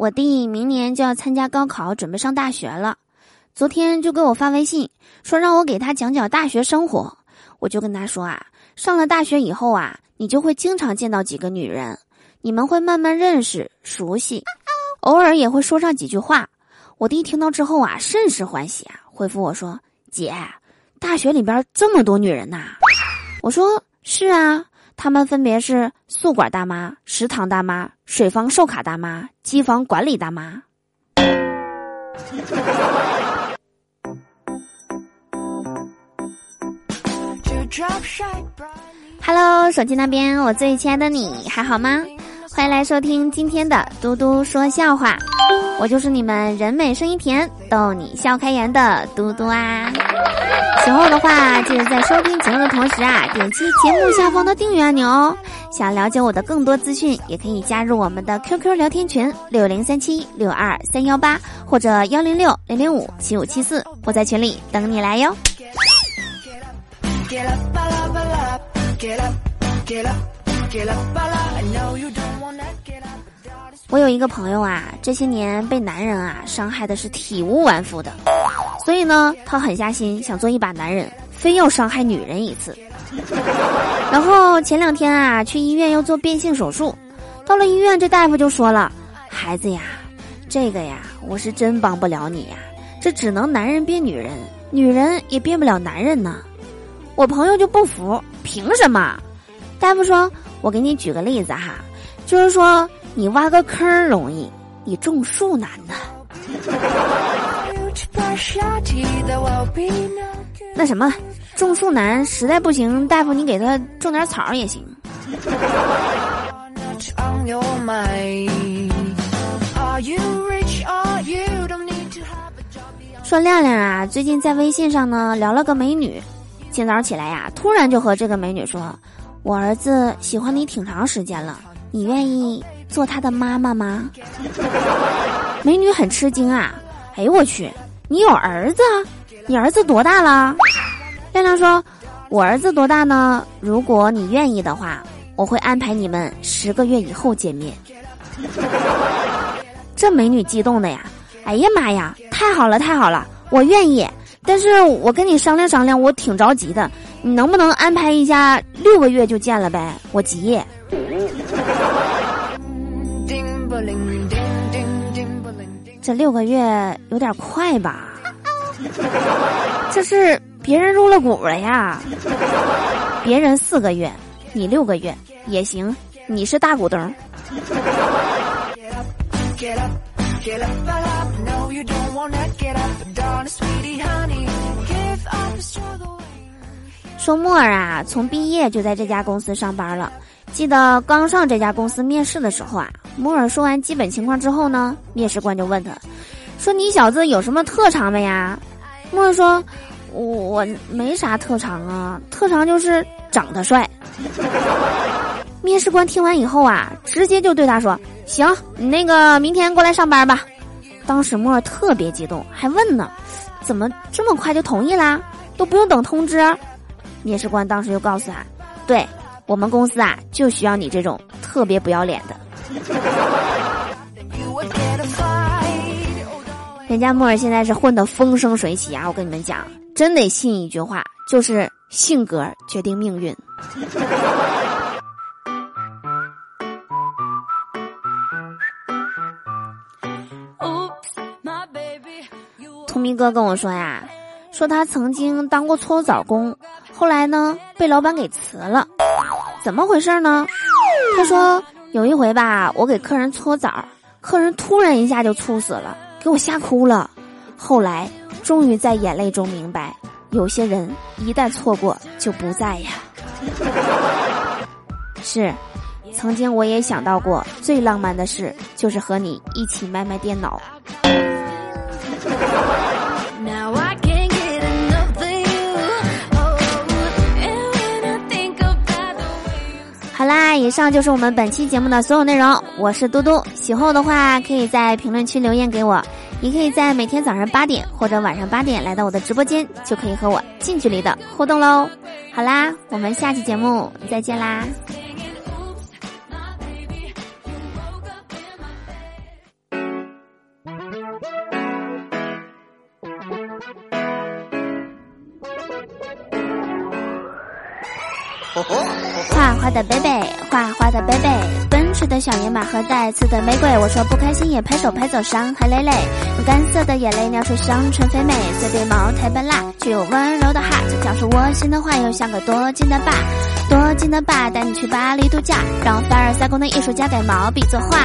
我弟明年就要参加高考，准备上大学了。昨天就给我发微信说让我给他讲讲大学生活。我就跟他说啊，上了大学以后啊，你就会经常见到几个女人，你们会慢慢认识、熟悉，偶尔也会说上几句话。我弟听到之后啊，甚是欢喜啊，回复我说：“姐，大学里边这么多女人呐。”我说：“是啊。”他们分别是宿管大妈、食堂大妈、水房售卡大妈、机房管理大妈。Hello，手机那边，我最亲爱的你还好吗？欢迎来收听今天的嘟嘟说笑话，我就是你们人美声音甜、逗你笑开颜的嘟嘟啊。喜欢我的话，记得在收听节目的同时啊，点击节目下方的订阅按钮哦。想了解我的更多资讯，也可以加入我们的 QQ 聊天群六零三七六二三幺八或者幺零六零零五七五七四，我在群里等你来哟。我有一个朋友啊，这些年被男人啊伤害的是体无完肤的，所以呢，他狠下心想做一把男人，非要伤害女人一次。然后前两天啊，去医院要做变性手术，到了医院，这大夫就说了：“孩子呀，这个呀，我是真帮不了你呀，这只能男人变女人，女人也变不了男人呢。”我朋友就不服，凭什么？大夫说：“我给你举个例子哈，就是说。”你挖个坑容易，你种树难呢。那什么，种树难，实在不行，大夫你给他种点草也行。说亮亮啊，最近在微信上呢聊了个美女，今早起来呀，突然就和这个美女说：“我儿子喜欢你挺长时间了，你愿意？”做他的妈妈吗？美女很吃惊啊！哎呦我去，你有儿子？你儿子多大了？亮亮说：“我儿子多大呢？如果你愿意的话，我会安排你们十个月以后见面。”这美女激动的呀！哎呀妈呀，太好了太好了，我愿意。但是我跟你商量商量，我挺着急的，你能不能安排一下六个月就见了呗？我急。这六个月有点快吧？这是别人入了股了呀！别人四个月，你六个月也行，你是大股东。说莫儿啊，从毕业就在这家公司上班了。记得刚上这家公司面试的时候啊，摩尔说完基本情况之后呢，面试官就问他，说你小子有什么特长没呀？摩尔说，我没啥特长啊，特长就是长得帅。面试官听完以后啊，直接就对他说，行，你那个明天过来上班吧。当时莫尔特别激动，还问呢，怎么这么快就同意啦？都不用等通知。面试官当时就告诉他，对。我们公司啊，就需要你这种特别不要脸的。人家木耳现在是混得风生水起啊！我跟你们讲，真得信一句话，就是性格决定命运。聪明哥跟我说呀，说他曾经当过搓澡工，后来呢被老板给辞了。怎么回事呢？他说有一回吧，我给客人搓澡，客人突然一下就猝死了，给我吓哭了。后来终于在眼泪中明白，有些人一旦错过就不在呀。是，曾经我也想到过，最浪漫的事就是和你一起卖卖电脑。啦，以上就是我们本期节目的所有内容。我是嘟嘟，喜欢我的话，可以在评论区留言给我，也可以在每天早上八点或者晚上八点来到我的直播间，就可以和我近距离的互动喽。好啦，我们下期节目再见啦。画画的 baby，，画画的 baby，，奔驰的小野马和带刺的玫瑰。我说不开心也拍手拍走，伤痕累累。用干涩的眼泪，酿出香醇肥美，随便茅台半辣，却有温柔的哈。讲述窝心的话，又像个多金的爸，多金的爸带你去巴黎度假，让凡尔赛宫的艺术家给毛笔作画。